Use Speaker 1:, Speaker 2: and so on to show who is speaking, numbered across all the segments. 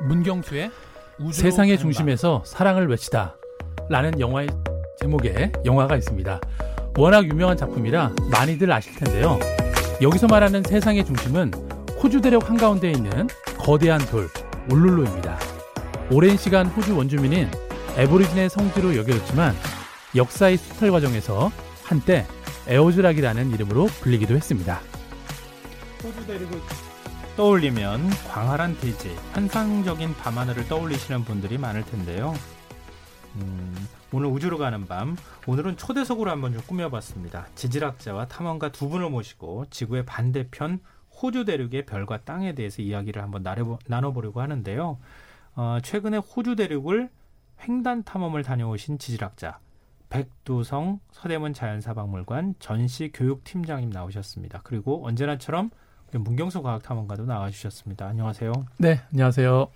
Speaker 1: 문경수의 세상의 중심에서 사랑을 외치다 라는 영화의 제목의 영화가 있습니다. 워낙 유명한 작품이라 많이들 아실 텐데요. 여기서 말하는 세상의 중심은 호주 대륙 한가운데에 있는 거대한 돌 울룰루입니다. 오랜 시간 호주 원주민인 에보리진의 성지로 여겨졌지만 역사의 수탈 과정에서 한때 에오즈락이라는 이름으로 불리기도 했습니다.
Speaker 2: 호주 대륙을 떠올리면 광활한 대지, 환상적인 밤하늘을 떠올리시는 분들이 많을 텐데요. 음, 오늘 우주로 가는 밤, 오늘은 초대석으로 한번 좀 꾸며봤습니다. 지질학자와 탐험가 두 분을 모시고 지구의 반대편 호주 대륙의 별과 땅에 대해서 이야기를 한번 나눠보 려고 하는데요. 어, 최근에 호주 대륙을 횡단 탐험을 다녀오신 지질학자 백두성 서대문 자연사박물관 전시 교육팀장님 나오셨습니다. 그리고 언제나처럼 문경수 과학탐험가도 나와주셨습니다. 안녕하세요.
Speaker 1: 네, 안녕하세요.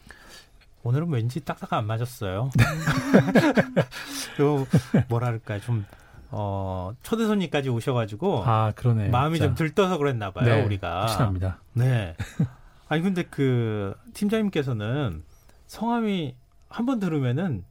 Speaker 2: 오늘은 왠지 딱딱 안 맞았어요. 또 뭐랄까 좀 어, 초대 손님까지 오셔가지고
Speaker 1: 아 그러네
Speaker 2: 마음이 좀 들떠서 그랬나 봐요
Speaker 1: 네,
Speaker 2: 우리가
Speaker 1: 확실합니다.
Speaker 2: 네 아니 근데 그 팀장님께서는 성함이 한 번 들으면은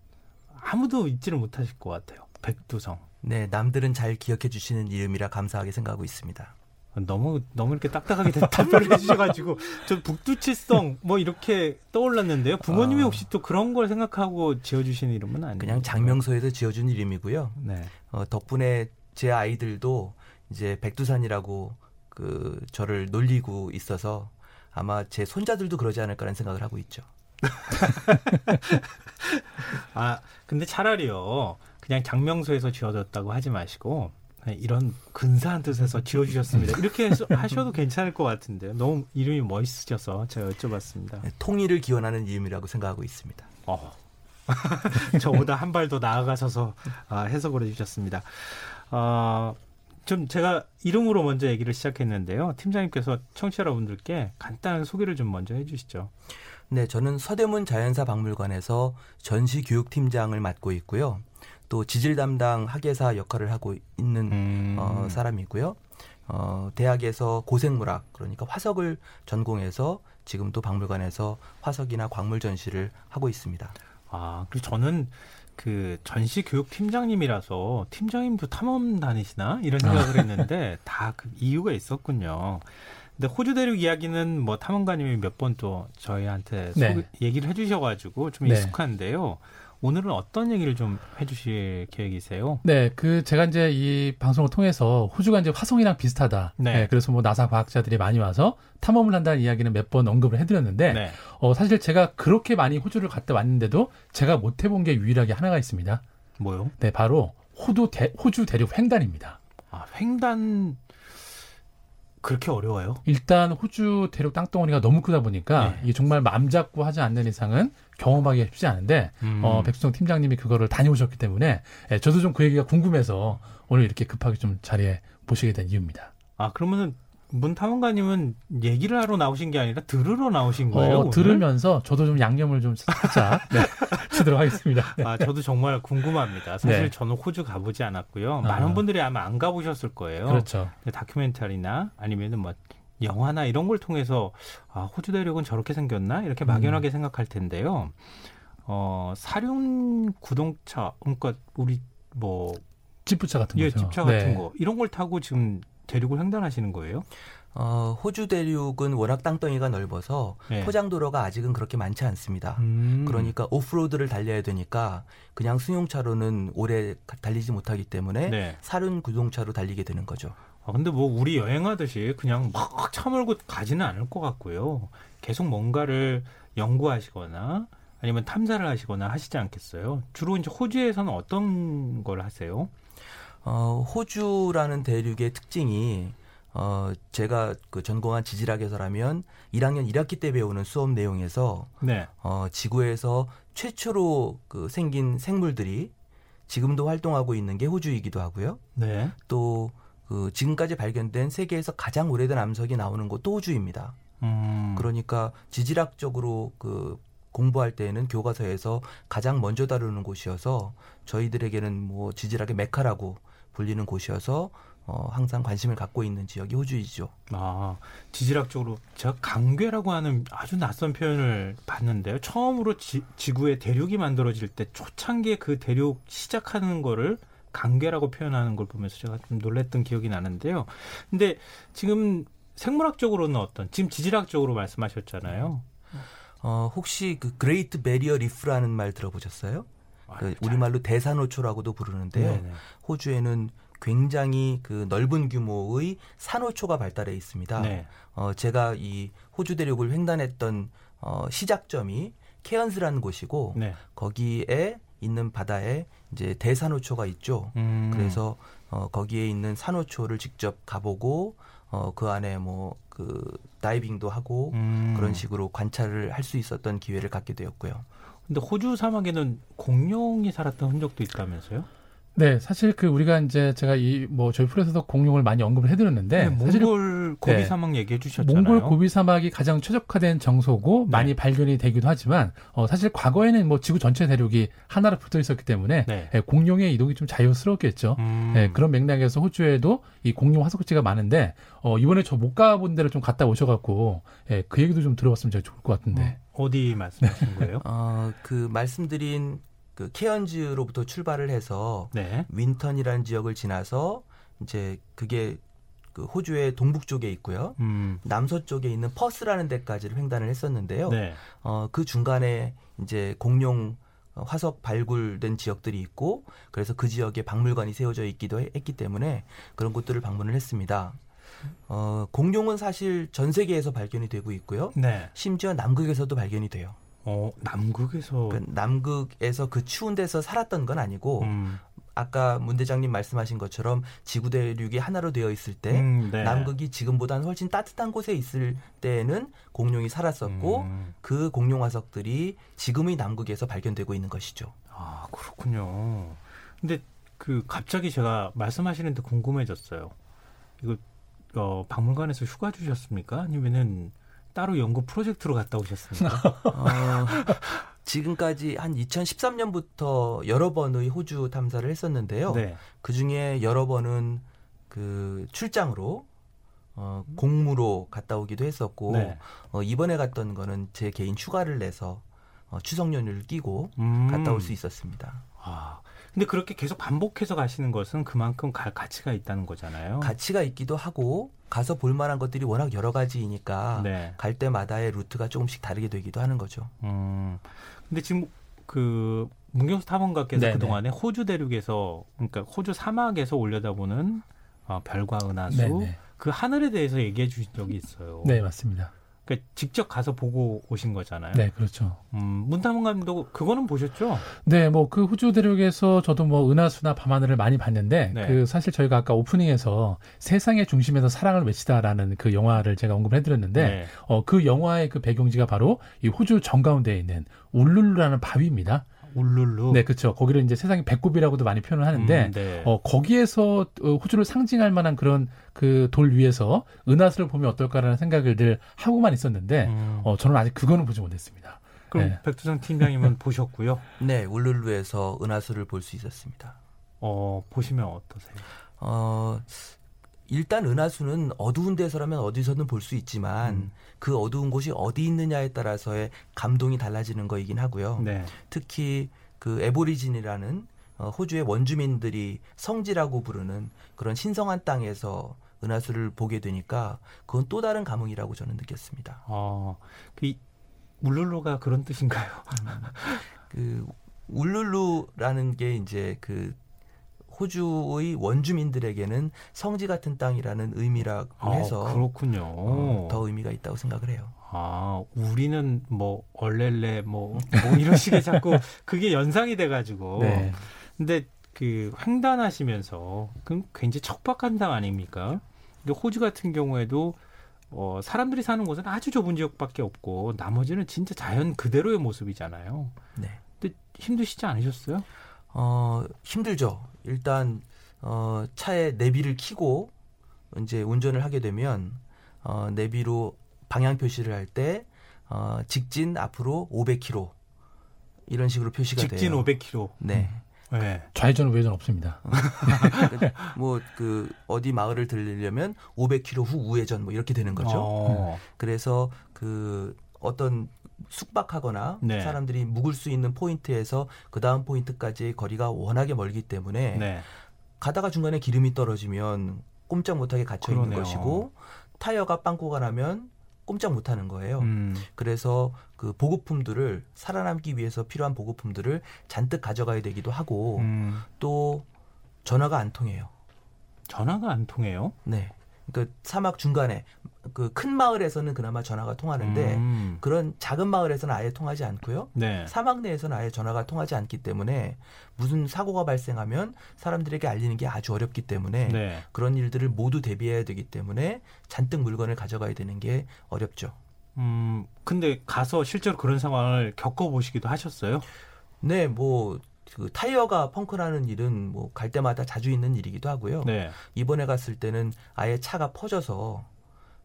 Speaker 2: 아무도 잊지를 못하실 것 같아요 백두성
Speaker 3: 네 남들은 잘 기억해 주시는 이름이라 감사하게 생각하고 있습니다
Speaker 2: 너무 너무 이렇게 딱딱하게 답변을 해주셔가지고 저 북두칠성 뭐 이렇게 떠올랐는데요. 부모님이 아. 혹시 또 그런 걸 생각하고 지어주신 이름은 아니에요?
Speaker 3: 그냥 장명소에서 지어준 이름이고요. 네. 어, 덕분에 제 아이들도 이제 백두산이라고 그 저를 놀리고 있어서 아마 제 손자들도 그러지 않을까라는 생각을 하고 있죠.
Speaker 2: 아 근데 차라리요 그냥 장명소에서 지어졌다고 하지 마시고 네, 이런 근사한 뜻에서 지어주셨습니다. 이렇게 하셔도 괜찮을 것 같은데요. 너무 이름이 멋있으셔서 제가 여쭤봤습니다.
Speaker 3: 네, 통일을 기원하는 이름이라고 생각하고 있습니다.
Speaker 2: 어. 저보다 한 발 더 나아가셔서 아, 해석을 해주셨습니다. 어, 좀 제가 이름으로 먼저 얘기를 시작했는데요. 팀장님께서 청취자 여러분들께 간단한 소개를 좀 먼저 해주시죠.
Speaker 3: 네, 저는 서대문 자연사 박물관에서 전시 교육팀장을 맡고 있고요. 또 지질 담당 학예사 역할을 하고 있는 음. 어, 사람이고요. 어, 대학에서 고생물학 그러니까 화석을 전공해서 지금도 박물관에서 화석이나 광물 전시를 하고 있습니다.
Speaker 2: 아, 그리고 저는 그 전시 교육 팀장님이라서 팀장님도 탐험 다니시나 이런 생각을 했는데 다 그 이유가 있었군요. 근데 호주 대륙 이야기는 뭐 탐험가님이 몇 번 또 저희한테 네. 얘기를 해주셔가지고 좀 네. 익숙한데요. 오늘은 어떤 얘기를 좀 해주실 계획이세요?
Speaker 1: 네, 그 제가 이제 이 방송을 통해서 호주가 이제 화성이랑 비슷하다. 네. 네 그래서 뭐 나사 과학자들이 많이 와서 탐험을 한다는 이야기는 몇 번 언급을 해드렸는데, 네. 어 사실 제가 그렇게 많이 호주를 갔다 왔는데도 제가 못 해본 게 유일하게 하나가 있습니다.
Speaker 2: 뭐요?
Speaker 1: 네, 바로 호주 대, 호주 대륙 횡단입니다.
Speaker 2: 아, 횡단 그렇게 어려워요?
Speaker 1: 일단 호주 대륙 땅덩어리가 너무 크다 보니까 네. 이게 정말 마음 잡고 하지 않는 이상은 경험하기 쉽지 않은데 음. 어, 백수성 팀장님이 그거를 다녀오셨기 때문에 예, 저도 좀 그 얘기가 궁금해서 오늘 이렇게 급하게 좀 자리에 모시게 된 이유입니다.
Speaker 2: 아 그러면은 문탐험가님은 얘기를 하러 나오신 게 아니라 들으러 나오신 거예요? 어,
Speaker 1: 들으면서 저도 좀 양념을 좀 살짝 네, 치도록 하겠습니다.
Speaker 2: 네. 아 저도 정말 궁금합니다. 사실 네. 저는 호주 가보지 않았고요. 아. 많은 분들이 아마 안 가보셨을 거예요.
Speaker 1: 그렇죠.
Speaker 2: 다큐멘터리나 아니면은 뭐 영화나 이런 걸 통해서 아, 호주 대륙은 저렇게 생겼나 이렇게 막연하게 음. 생각할 텐데요. 어, 사륜 구동차 그러니까 우리 뭐
Speaker 1: 집부차 같은
Speaker 2: 예,
Speaker 1: 거죠.
Speaker 2: 집차 같은 네. 거 이런 걸 타고 지금 대륙을 횡단하시는 거예요?
Speaker 3: 어, 호주 대륙은 워낙 땅덩이가 넓어서 네. 포장 도로가 아직은 그렇게 많지 않습니다. 음. 그러니까 오프로드를 달려야 되니까 그냥 승용차로는 오래 달리지 못하기 때문에 네. 사륜 구동차로 달리게 되는 거죠.
Speaker 2: 아, 근데 뭐 우리 여행하듯이 그냥 막 차몰고 가지는 않을 것 같고요. 계속 뭔가를 연구하시거나 아니면 탐사를 하시거나 하시지 않겠어요? 주로 이제 호주에서는 어떤 걸 하세요?
Speaker 3: 어, 호주라는 대륙의 특징이 어, 제가 그 전공한 지질학에서라면 1학년 1학기 때 배우는 수업 내용에서 네. 어, 지구에서 최초로 그 생긴 생물들이 지금도 활동하고 있는 게 호주이기도 하고요. 네. 또 그 지금까지 발견된 세계에서 가장 오래된 암석이 나오는 곳도 호주입니다. 음. 그러니까 지질학적으로 그 공부할 때에는 교과서에서 가장 먼저 다루는 곳이어서 저희들에게는 뭐 지질학의 메카라고 불리는 곳이어서 어, 항상 관심을 갖고 있는 지역이 호주이죠.
Speaker 2: 아, 지질학적으로 제가 강괴라고 하는 아주 낯선 표현을 봤는데요. 처음으로 지, 지구의 대륙이 만들어질 때 초창기에 그 대륙 시작하는 거를 강괴라고 표현하는 걸 보면서 제가 좀 놀랬던 기억이 나는데요. 근데 지금 생물학적으로는 어떤 지금 지질학적으로 말씀하셨잖아요.
Speaker 3: 어, 혹시 그 Great Barrier Reef라는 말 들어보셨어요? 아, 그 우리말로 대산호초라고도 부르는데요. 네네. 호주에는 굉장히 그 넓은 규모의 산호초가 발달해 있습니다. 네. 어, 제가 이 호주 대륙을 횡단했던 어, 시작점이 케언스라는 곳이고 네. 거기에 있는 바다에 이제 대산호초가 있죠. 음. 그래서 어, 거기에 있는 산호초를 직접 가보고 어, 그 안에 뭐 그 다이빙도 하고 음. 그런 식으로 관찰을 할 수 있었던 기회를 갖게 되었고요.
Speaker 2: 근데 호주 사막에는 공룡이 살았던 흔적도 있다면서요?
Speaker 1: 네, 사실 그 우리가 이제 제가 이 뭐 저희 프로에서도 공룡을 많이 언급을 해드렸는데
Speaker 2: 네, 몽골 고비 네, 사막 얘기해 주셨잖아요.
Speaker 1: 몽골 고비 사막이 가장 최적화된 장소고 네. 많이 발견이 되기도 하지만 어, 사실 과거에는 뭐 지구 전체 대륙이 하나로 붙어 있었기 때문에 네. 예, 공룡의 이동이 좀 자유스럽겠죠. 음. 예, 그런 맥락에서 호주에도 이 공룡 화석지가 많은데 어, 이번에 저 못 가본 데를 좀 갔다 오셔갖고 예, 그 얘기도 좀 들어봤으면 제가 좋을 것 같은데.
Speaker 2: 어, 어디 말씀하신 거예요?
Speaker 3: 어, 그 말씀드린 그 케언즈로부터 출발을 해서 네. 윈턴이라는 지역을 지나서 이제 그게 그 호주의 동북 쪽에 있고요. 음. 남서쪽에 있는 퍼스라는 데까지를 횡단을 했었는데요. 네. 어, 그 중간에 이제 공룡 화석 발굴된 지역들이 있고 그래서 그 지역에 박물관이 세워져 있기도 했기 때문에 그런 곳들을 방문을 했습니다. 어, 공룡은 사실 전 세계에서 발견이 되고 있고요. 네. 심지어 남극에서도 발견이 돼요.
Speaker 2: 어, 남극에서
Speaker 3: 그 남극에서 그 추운 데서 살았던 건 아니고 음. 아까 문 대장님 말씀하신 것처럼 지구 대륙이 하나로 되어 있을 때 음, 네. 남극이 지금보다는 훨씬 따뜻한 곳에 있을 때는 공룡이 살았었고 음. 그 공룡 화석들이 지금의 남극에서 발견되고 있는 것이죠.
Speaker 2: 아 그렇군요. 근데 그 갑자기 제가 말씀하시는데 궁금해졌어요. 이거 어, 박물관에서 휴가 주셨습니까? 아니면은 따로 연구 프로젝트로 갔다 오셨습니까? 어,
Speaker 3: 지금까지 한 2013년부터 여러 번의 호주 탐사를 했었는데요. 네. 그 중에 여러 번은 그 출장으로 어, 공무로 갔다 오기도 했었고 네. 어, 이번에 갔던 거는 제 개인 휴가를 내서 어, 추석 연휴를 끼고 음. 갔다 올 수 있었습니다. 아,
Speaker 2: 근데 그렇게 계속 반복해서 가시는 것은 그만큼 갈 가치가 있다는 거잖아요.
Speaker 3: 가치가 있기도 하고 가서 볼 만한 것들이 워낙 여러 가지이니까 네. 갈 때마다의 루트가 조금씩 다르게 되기도 하는 거죠. 음.
Speaker 2: 근데 지금 그 문경수 탐험가께서 네네. 그동안에 호주 대륙에서 그러니까 호주 사막에서 올려다보는 어, 별과 은하수 네네. 그 하늘에 대해서 얘기해 주신 적이 있어요.
Speaker 1: 네, 맞습니다.
Speaker 2: 그러니까 직접 가서 보고 오신 거잖아요.
Speaker 1: 네, 그렇죠.
Speaker 2: 음, 문탐감도 그거는 보셨죠?
Speaker 1: 네, 뭐 그 호주 대륙에서 저도 뭐 은하수나 밤하늘을 많이 봤는데 네. 그 사실 저희가 아까 오프닝에서 세상의 중심에서 사랑을 외치다라는 그 영화를 제가 언급을 해드렸는데 네. 어, 그 영화의 그 배경지가 바로 이 호주 정가운데에 있는 울룰루라는 바위입니다.
Speaker 2: 울룰루.
Speaker 1: 네, 그렇죠. 거기를 이제 세상의 배꼽이라고도 많이 표현을 하는데 음, 네. 어, 거기에서 어, 호주를 상징할 만한 그런 그 돌 위에서 은하수를 보면 어떨까라는 생각을 늘 하고만 있었는데 음. 어, 저는 아직 그거는 보지 못했습니다.
Speaker 2: 그럼 네. 백두성 팀장님은 보셨고요.
Speaker 3: 네, 울룰루에서 은하수를 볼 수 있었습니다.
Speaker 2: 어, 보시면 어떠세요?
Speaker 3: 어, 일단 은하수는 어두운 데서라면 어디서든 볼 수 있지만 음. 그 어두운 곳이 어디 있느냐에 따라서의 감동이 달라지는 거이긴 하고요. 네. 특히 그 에보리진이라는 어, 호주의 원주민들이 성지라고 부르는 그런 신성한 땅에서 은하수를 보게 되니까 그건 또 다른 감흥이라고 저는 느꼈습니다.
Speaker 2: 아, 그 울룰루가 그런 뜻인가요? 음,
Speaker 3: 그 울룰루라는 게 이제 그 호주의 원주민들에게는 성지 같은 땅이라는 의미라고 아, 해서
Speaker 2: 그렇군요. 어,
Speaker 3: 더 의미가 있다고 생각을 해요.
Speaker 2: 아, 우리는 뭐 얼렐레 뭐, 뭐 이런 식의 자꾸 그게 연상이 돼 가지고. 네. 근데 그 횡단하시면서 그 굉장히 척박한 땅 아닙니까? 근데 호주 같은 경우에도 어, 사람들이 사는 곳은 아주 좁은 지역밖에 없고 나머지는 진짜 자연 그대로의 모습이잖아요. 네. 근데 힘드시지 않으셨어요?
Speaker 3: 어, 힘들죠. 일단 어, 차에 내비를 키고 이제 운전을 하게 되면 어, 내비로 방향 표시를 할 때 어, 직진 앞으로 500km 이런 식으로 표시가
Speaker 2: 직진
Speaker 3: 돼요.
Speaker 2: 직진 500km.
Speaker 3: 네.
Speaker 1: 네. 좌회전 우회전 없습니다.
Speaker 3: 뭐 그 어디 마을을 들리려면 500km 후 우회전 뭐 이렇게 되는 거죠. 어. 그래서 그 어떤 숙박하거나 네. 사람들이 묵을 수 있는 포인트에서 그 다음 포인트까지 거리가 워낙에 멀기 때문에 네. 가다가 중간에 기름이 떨어지면 꼼짝 못하게 갇혀 있는 것이고 타이어가 빵꾸가 나면 꼼짝 못하는 거예요. 음. 그래서 그 보급품들을 살아남기 위해서 필요한 보급품들을 잔뜩 가져가야 되기도 하고 음. 또 전화가 안 통해요.
Speaker 2: 전화가 안 통해요?
Speaker 3: 네. 그 사막 중간에 그 큰 마을에서는 그나마 전화가 통하는데 음. 그런 작은 마을에서는 아예 통하지 않고요. 네. 사막 내에서는 아예 전화가 통하지 않기 때문에 무슨 사고가 발생하면 사람들에게 알리는 게 아주 어렵기 때문에 네. 그런 일들을 모두 대비해야 되기 때문에 잔뜩 물건을 가져가야 되는 게 어렵죠.
Speaker 2: 음, 근데 가서 실제로 그런 상황을 겪어보시기도 하셨어요?
Speaker 3: 네, 뭐 그 타이어가 펑크나는 일은 뭐 갈 때마다 자주 있는 일이기도 하고요. 네. 이번에 갔을 때는 아예 차가 퍼져서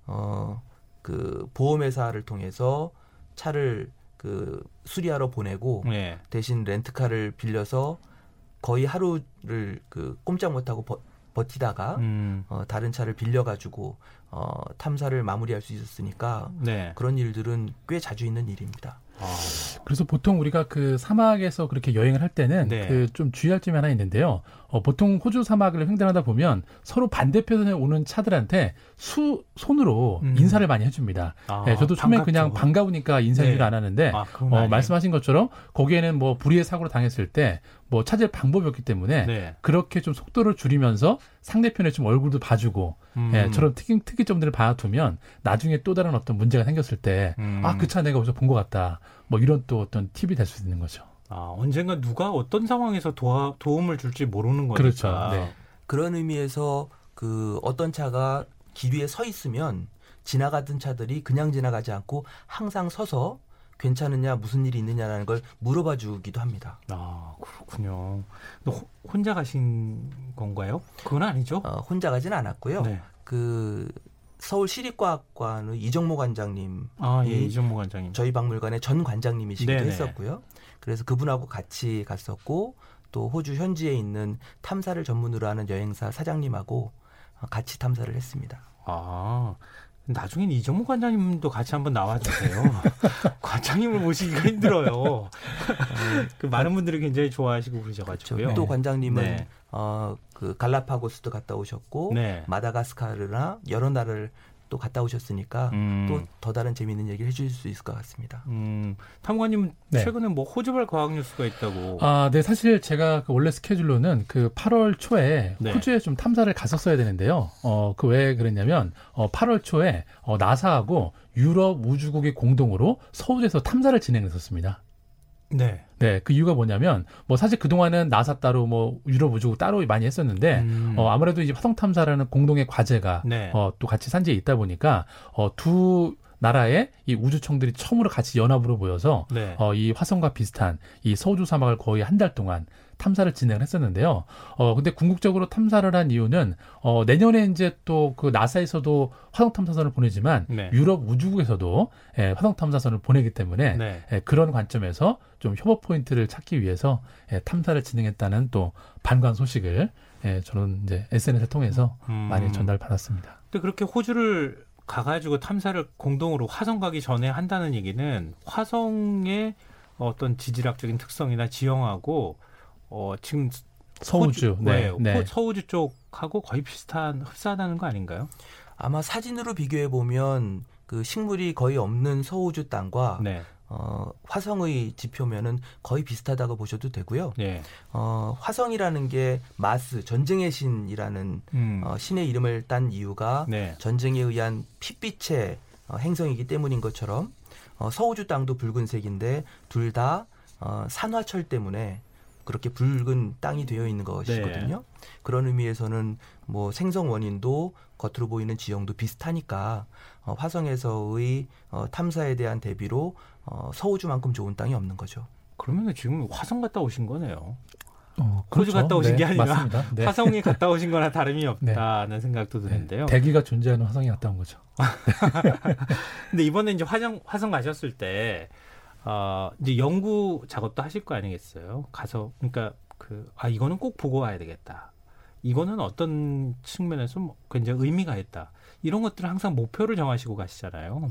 Speaker 3: 어 그 보험회사를 통해서 차를 그 수리하러 보내고 네. 대신 렌트카를 빌려서 거의 하루를 그 꼼짝 못하고 버, 버티다가 음. 어, 다른 차를 빌려가지고 어, 탐사를 마무리할 수 있었으니까 네. 그런 일들은 꽤 자주 있는 일입니다. 아.
Speaker 1: 그래서 보통 우리가 그 사막에서 그렇게 여행을 할 때는 네. 그좀 주의할 점이 하나 있는데요. 어, 보통 호주 사막을 횡단하다 보면 서로 반대편에 오는 차들한테 수 손으로 음. 인사를 많이 해줍니다. 아, 네, 저도 처음에 그냥 반가우니까 인사를 네. 안 하는데 아, 어, 말씀하신 것처럼 거기에는 뭐 불의의 사고로 당했을 때 뭐 찾을 방법이 없기 때문에 네. 그렇게 좀 속도를 줄이면서 상대편에 좀 얼굴도 봐주고 음. 예, 저런 특이, 특이점들을 봐두면 나중에 또 다른 어떤 문제가 생겼을 때 음. 아그 차 내가 어디서 본 것 같다 뭐 이런 또 어떤 팁이 될 수 있는 거죠.
Speaker 2: 아, 언젠가 누가 어떤 상황에서 도와, 도움을 줄지 모르는 거니까.
Speaker 1: 그렇죠. 네.
Speaker 3: 그런 의미에서 그 어떤 차가 길 위에 서 있으면 지나가던 차들이 그냥 지나가지 않고 항상 서서 괜찮으냐 무슨 일이 있느냐라는 걸 물어봐 주기도 합니다.
Speaker 2: 아 그렇군요. 호, 혼자 가신 건가요? 그건 아니죠?
Speaker 3: 어, 혼자 가진 않았고요. 네. 그 서울 시립과학관의 이정모 관장님,
Speaker 2: 아, 예, 이정모 관장님,
Speaker 3: 저희 박물관의 전 관장님이시기도 네네. 했었고요. 그래서 그분하고 같이 갔었고 또 호주 현지에 있는 탐사를 전문으로 하는 여행사 사장님하고 같이 탐사를 했습니다.
Speaker 2: 아. 나중엔 이정무 관장님도 같이 한번 나와주세요. 관장님을 모시기가 힘들어요. 그 많은 분들이 굉장히 좋아하시고 그러셔가지고요.
Speaker 3: 그렇죠. 또 관장님은 네. 어, 그 갈라파고스도 갔다 오셨고 네. 마다가스카르나 여러 나라를 또 갔다 오셨으니까 음. 또더 다른 재미있는 얘기를 해주실 수 있을 것 같습니다. 음.
Speaker 2: 탐관님 네. 최근에 뭐 호주발 과학 뉴스가 있다고.
Speaker 1: 아, 네 사실 제가 그 원래 스케줄로는 그 8월 초에 네. 호주에 좀 탐사를 갔었어야 되는데요. 어, 그 왜 그랬냐면 어, 8월 초에 어, 나사하고 유럽 우주국이 공동으로 서울에서 탐사를 진행했었습니다. 네. 네, 그 이유가 뭐냐면 뭐 사실 그 동안은 나사 따로 뭐 유럽 우주국 따로 많이 했었는데 음. 어 아무래도 이제 화성 탐사라는 공동의 과제가 네. 어또 같이 산지에 있다 보니까 어두 나라의 이 우주청들이 처음으로 같이 연합으로 모여서 네. 어, 이 화성과 비슷한 이 서우주 사막을 거의 한 달 동안 탐사를 진행을 했었는데요. 어, 근데 궁극적으로 탐사를 한 이유는 어, 내년에 이제 또 그 나사에서도 화성 탐사선을 보내지만 네. 유럽 우주국에서도 예, 화성 탐사선을 보내기 때문에 네. 예, 그런 관점에서 좀 협업 포인트를 찾기 위해서 예, 탐사를 진행했다는 또 반관 소식을 예, 저는 이제 SNS를 통해서 음. 많이 전달받았습니다.
Speaker 2: 근데 그렇게 호주를 가가지고 탐사를 공동으로 화성 가기 전에 한다는 얘기는 화성의 어떤 지질학적인 특성이나 지형하고 어 지금
Speaker 1: 서우주,
Speaker 2: 호주, 네, 네, 네. 서우주 쪽하고 거의 비슷한 흡사하다는 거 아닌가요?
Speaker 3: 아마 사진으로 비교해 보면 그 식물이 거의 없는 서우주 땅과 네. 어, 화성의 지표면은 거의 비슷하다고 보셔도 되고요. 네. 어, 화성이라는 게 마스 전쟁의 신이라는 음. 어, 신의 이름을 딴 이유가 네. 전쟁에 의한 핏빛의 어, 행성이기 때문인 것처럼 어, 서우주 땅도 붉은색인데 둘 다 어, 산화철 때문에 그렇게 붉은 땅이 되어 있는 것이거든요. 네. 그런 의미에서는 뭐 생성 원인도 겉으로 보이는 지형도 비슷하니까 어, 화성에서의 어, 탐사에 대한 대비로 어, 서우주만큼 좋은 땅이 없는 거죠.
Speaker 2: 그러면 지금 화성 갔다 오신 거네요. 어, 그렇죠. 호주 갔다 오신 네, 게 아니라 네. 화성에 갔다 오신 거나 다름이 네. 없다는 네. 생각도 드는데요.
Speaker 1: 대기가 존재하는 화성에 갔다 온 거죠.
Speaker 2: 근데 이번에 이제 화성 화성 가셨을 때 어, 이제 연구 작업도 하실 거 아니겠어요? 가서 그러니까 그, 아, 이거는 꼭 보고 와야 되겠다. 이거는 어떤 측면에서 뭐 굉장히 의미가 있다. 이런 것들을 항상 목표를 정하시고 가시잖아요.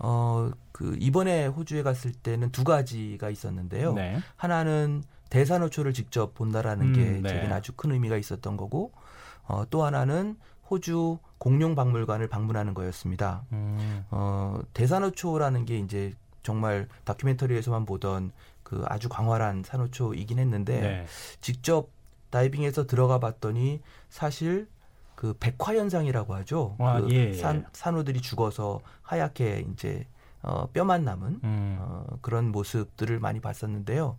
Speaker 3: 어, 그, 이번에 호주에 갔을 때는 두 가지가 있었는데요. 네. 하나는 대산호초를 직접 본다라는 음, 게 네. 제겐 아주 큰 의미가 있었던 거고, 어, 또 하나는 호주 공룡 박물관을 방문하는 거였습니다. 음. 어, 대산호초라는 게 이제 정말 다큐멘터리에서만 보던 그 아주 광활한 산호초이긴 했는데 네. 직접 다이빙해서 들어가 봤더니 사실 그 백화 현상이라고 하죠. 아, 그 예, 예. 산, 산호들이 죽어서 하얗게 이제 어, 뼈만 남은 음. 어, 그런 모습들을 많이 봤었는데요.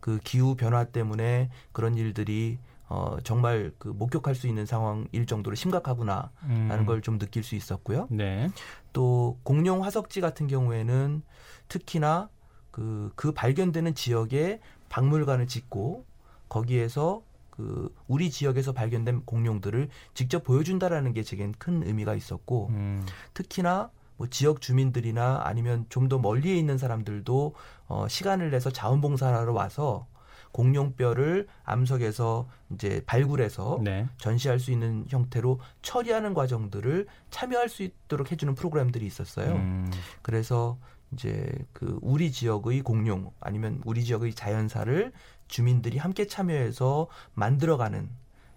Speaker 3: 그 기후 변화 때문에 그런 일들이 어, 정말 그 목격할 수 있는 상황일 정도로 심각하구나라는 음. 걸좀 느낄 수 있었고요. 네. 또 공룡 화석지 같은 경우에는 특히나 그, 그 발견되는 지역에 박물관을 짓고 거기에서 그 우리 지역에서 발견된 공룡들을 직접 보여준다라는 게 제겐 큰 의미가 있었고 음. 특히나 뭐 지역 주민들이나 아니면 좀 더 멀리에 있는 사람들도 어, 시간을 내서 자원봉사하러 와서 공룡뼈를 암석에서 이제 발굴해서 네. 전시할 수 있는 형태로 처리하는 과정들을 참여할 수 있도록 해주는 프로그램들이 있었어요. 음. 그래서 이제 그 우리 지역의 공룡 아니면 우리 지역의 자연사를 주민들이 함께 참여해서 만들어가는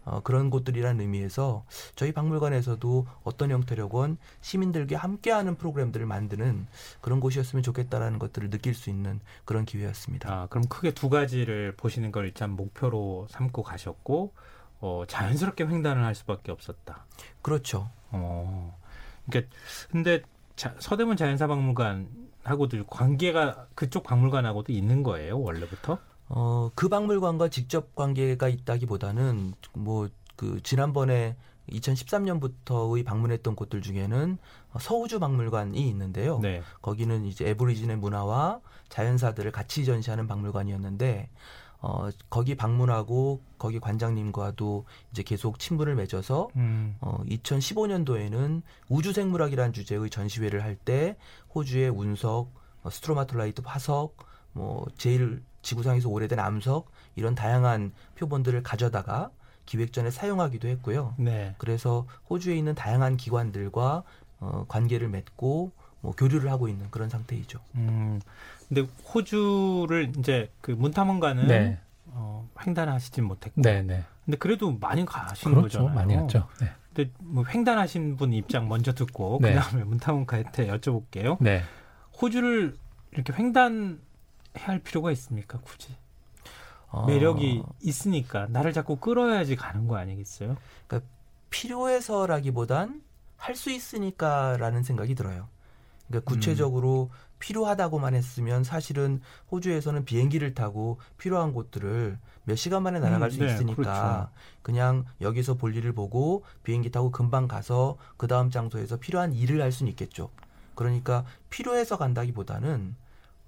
Speaker 3: 어, 그런 곳들이라는 의미에서 저희 박물관에서도 어떤 형태로건 시민들과 함께하는 프로그램들을 만드는 그런 곳이었으면 좋겠다라는 것들을 느낄 수 있는 그런 기회였습니다.
Speaker 2: 아, 그럼 크게 두 가지를 보시는 걸 일단 목표로 삼고 가셨고 어, 자연스럽게 횡단을 할 수밖에 없었다.
Speaker 3: 그렇죠.
Speaker 2: 어, 그러니까 근데 자, 서대문 자연사박물관하고도 관계가 그쪽 박물관하고도 있는 거예요 원래부터?
Speaker 3: 어, 그 박물관과 직접 관계가 있다기보다는 뭐 그 지난번에 2013년부터의 방문했던 곳들 중에는 서우주 박물관이 있는데요. 네. 거기는 이제 에브리진의 문화와 자연사들을 같이 전시하는 박물관이었는데 어, 거기 방문하고 거기 관장님과도 이제 계속 친분을 맺어서 음. 어, 2015년도에는 우주생물학이라는 주제의 전시회를 할 때 호주의 운석, 어, 스트로마톨라이트 화석, 뭐 제일 지구상에서 오래된 암석 이런 다양한 표본들을 가져다가 기획전에 사용하기도 했고요. 네. 그래서 호주에 있는 다양한 기관들과 어, 관계를 맺고 뭐 교류를 하고 있는 그런 상태이죠. 음,
Speaker 2: 근데 호주를 이제 그 문탐원가는 네. 어, 횡단하시진 못했고, 네, 네. 근데 그래도 많이 가신 그렇죠, 거잖아요.
Speaker 1: 많이 갔죠. 네.
Speaker 2: 근데 뭐 횡단하신 분 입장 먼저 듣고 네. 그다음에 문탐원가한테 여쭤볼게요. 네. 호주를 이렇게 횡단 해야 할 필요가 있습니까? 굳이 어... 매력이 있으니까 나를 자꾸 끌어야지 가는 거 아니겠어요?
Speaker 3: 그러니까 필요해서라기보단 할 수 있으니까라는 생각이 들어요. 그러니까 구체적으로 음. 필요하다고만 했으면 사실은 호주에서는 비행기를 타고 필요한 곳들을 몇 시간 만에 날아갈 음, 수 네, 있으니까 그렇죠. 그냥 여기서 볼 일을 보고 비행기 타고 금방 가서 그 다음 장소에서 필요한 일을 할 수는 있겠죠. 그러니까 필요해서 간다기보다는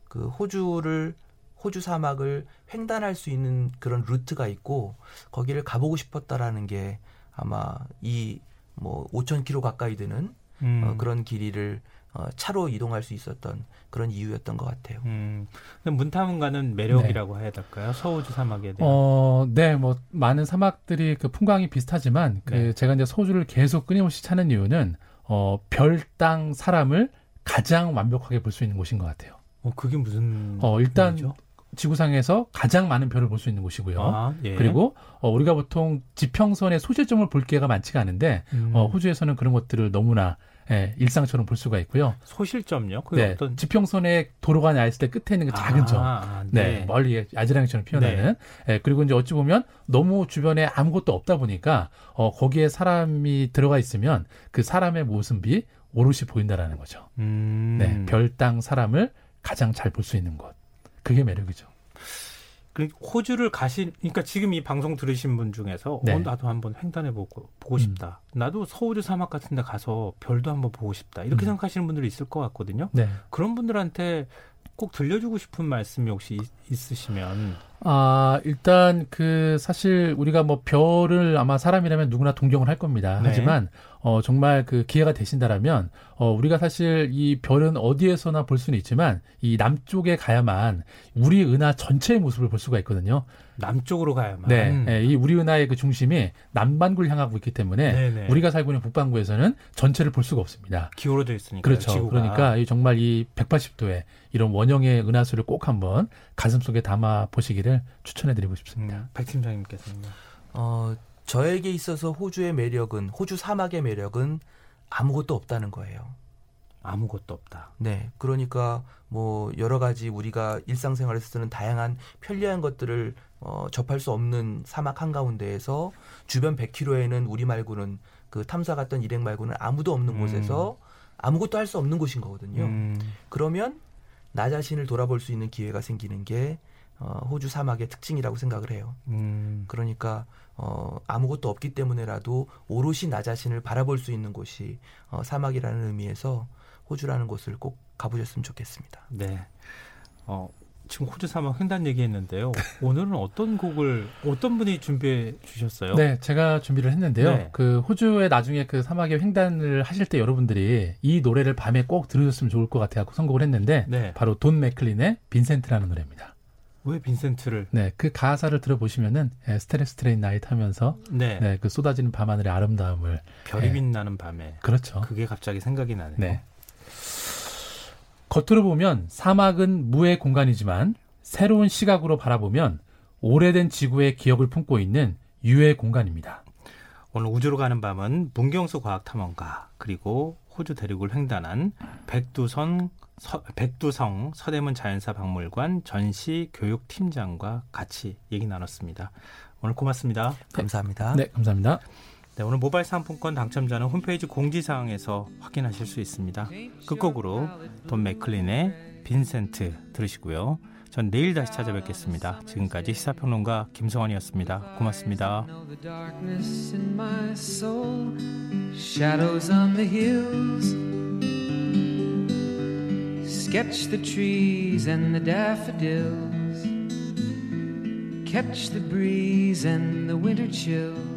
Speaker 3: 그 호주를 호주 사막을 횡단할 수 있는 그런 루트가 있고 거기를 가보고 싶었다라는 게 아마 이 뭐 5천 킬로 가까이 되는 음. 어, 그런 길이를 어, 차로 이동할 수 있었던 그런 이유였던 것 같아요. 음.
Speaker 2: 문탐가는 매력이라고 네. 해야 될까요? 서호주 사막에 대한.
Speaker 1: 어, 네, 뭐 많은 사막들이 그 풍광이 비슷하지만 그 네. 제가 이제 서호주를 계속 끊임없이 찾는 이유는 어, 별, 땅, 사람을 가장 완벽하게 볼 수 있는 곳인 것 같아요.
Speaker 2: 어, 그게 무슨
Speaker 1: 어, 일단 의미죠? 지구상에서 가장 많은 별을 볼 수 있는 곳이고요. 아, 예. 그리고 어, 우리가 보통 지평선의 소실점을 볼 기회가 많지가 않은데 음. 어, 호주에서는 그런 것들을 너무나 예, 일상처럼 볼 수가 있고요.
Speaker 2: 소실점요?
Speaker 1: 네, 어떤... 지평선의 도로가 나 있을 때 끝에 있는 그 작은 아, 점, 아, 네. 네. 멀리 아지랑이처럼 피어나는. 네. 예, 그리고 이제 어찌 보면 너무 주변에 아무것도 없다 보니까 어, 거기에 사람이 들어가 있으면 그 사람의 모습이 오롯이 보인다라는 거죠. 음. 네, 별, 땅, 사람을 가장 잘 볼 수 있는 곳. 그게 매력이죠.
Speaker 2: 그 호주를 가신 그러니까 지금 이 방송 들으신 분 중에서 어, 네. 어, 나도 한번 횡단해 보고 보고 싶다. 음. 나도 서호주 사막 같은 데 가서 별도 한번 보고 싶다. 이렇게 음. 생각하시는 분들이 있을 것 같거든요. 네. 그런 분들한테 꼭 들려주고 싶은 말씀이 혹시 있, 으시면
Speaker 1: 아, 일단 그 사실 우리가 뭐 별을 아마 사람이라면 누구나 동경을 할 겁니다. 네. 하지만 어 정말 그 기회가 되신다라면 어 우리가 사실 이 별은 어디에서나 볼 수는 있지만 이 남쪽에 가야만 우리 은하 전체의 모습을 볼 수가 있거든요.
Speaker 2: 남쪽으로 가야만.
Speaker 1: 네, 네, 이 우리 은하의 그 중심이 남반구를 향하고 있기 때문에 네네. 우리가 살고 있는 북반구에서는 전체를 볼 수가 없습니다.
Speaker 2: 기울어져 있으니까.
Speaker 1: 그렇죠.
Speaker 2: 지구가.
Speaker 1: 그러니까 이 정말 이 180도의 이런 원형의 은하수를 꼭 한번 가슴 속에 담아 보시기를 추천해드리고 싶습니다. 음,
Speaker 2: 백 팀장님께서는.
Speaker 3: 어, 저에게 있어서 호주의 매력은 호주 사막의 매력은 아무것도 없다는 거예요.
Speaker 2: 아무것도 없다.
Speaker 3: 네. 그러니까 뭐 여러 가지 우리가 일상생활에서 쓰는 다양한 편리한 것들을 어, 접할 수 없는 사막 한가운데에서 주변 100km에는 우리 말고는 그 탐사 갔던 일행 말고는 아무도 없는 음. 곳에서 아무것도 할 수 없는 곳인 거거든요. 음. 그러면 나 자신을 돌아볼 수 있는 기회가 생기는 게 어, 호주 사막의 특징이라고 생각을 해요. 음. 그러니까 어, 아무것도 없기 때문에라도 오롯이 나 자신을 바라볼 수 있는 곳이 어, 사막이라는 의미에서 호주라는 곳을 꼭 가보셨으면 좋겠습니다.
Speaker 2: 네. 어, 지금 호주 사막 횡단 얘기했는데요. 오늘은 어떤 곡을 어떤 분이 준비해 주셨어요?
Speaker 1: 네, 제가 준비를 했는데요. 네. 그 호주에 나중에 그 사막의 횡단을 하실 때 여러분들이 이 노래를 밤에 꼭 들으셨으면 좋을 것 같아서 선곡을 했는데 네. 바로 돈 맥클린의 빈센트라는 노래입니다.
Speaker 2: 왜 빈센트를?
Speaker 1: 네, 그 가사를 들어보시면은 예, starry starry night 하면서 네. 네, 그 쏟아지는 밤하늘의 아름다움을
Speaker 2: 별이 예. 빛나는 밤에
Speaker 1: 그렇죠.
Speaker 2: 그게 갑자기 생각이 나네요. 네.
Speaker 1: 겉으로 보면 사막은 무의 공간이지만 새로운 시각으로 바라보면 오래된 지구의 기억을 품고 있는 유의 공간입니다.
Speaker 2: 오늘 우주로 가는 밤은 문경수 과학탐험가 그리고 호주 대륙을 횡단한 백두선 서, 백두성 서대문 자연사 박물관 전시 교육팀장과 같이 얘기 나눴습니다. 오늘 고맙습니다.
Speaker 3: 감사합니다.
Speaker 1: 네, 감사합니다.
Speaker 2: 네, 오늘 모바일 상품권 당첨자는 홈페이지 공지사항에서 확인하실 수 있습니다. 끝곡으로 돈 맥클린의 빈센트 들으시고요. 전 내일 다시 찾아뵙겠습니다. 지금까지 시사평론가 김성환이었습니다. 고맙습니다. Sketch the trees and the daffodils. Catch the breeze and the winter chills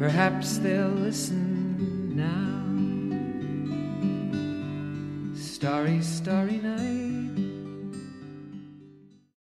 Speaker 2: Perhaps they'll listen now. Starry, starry night.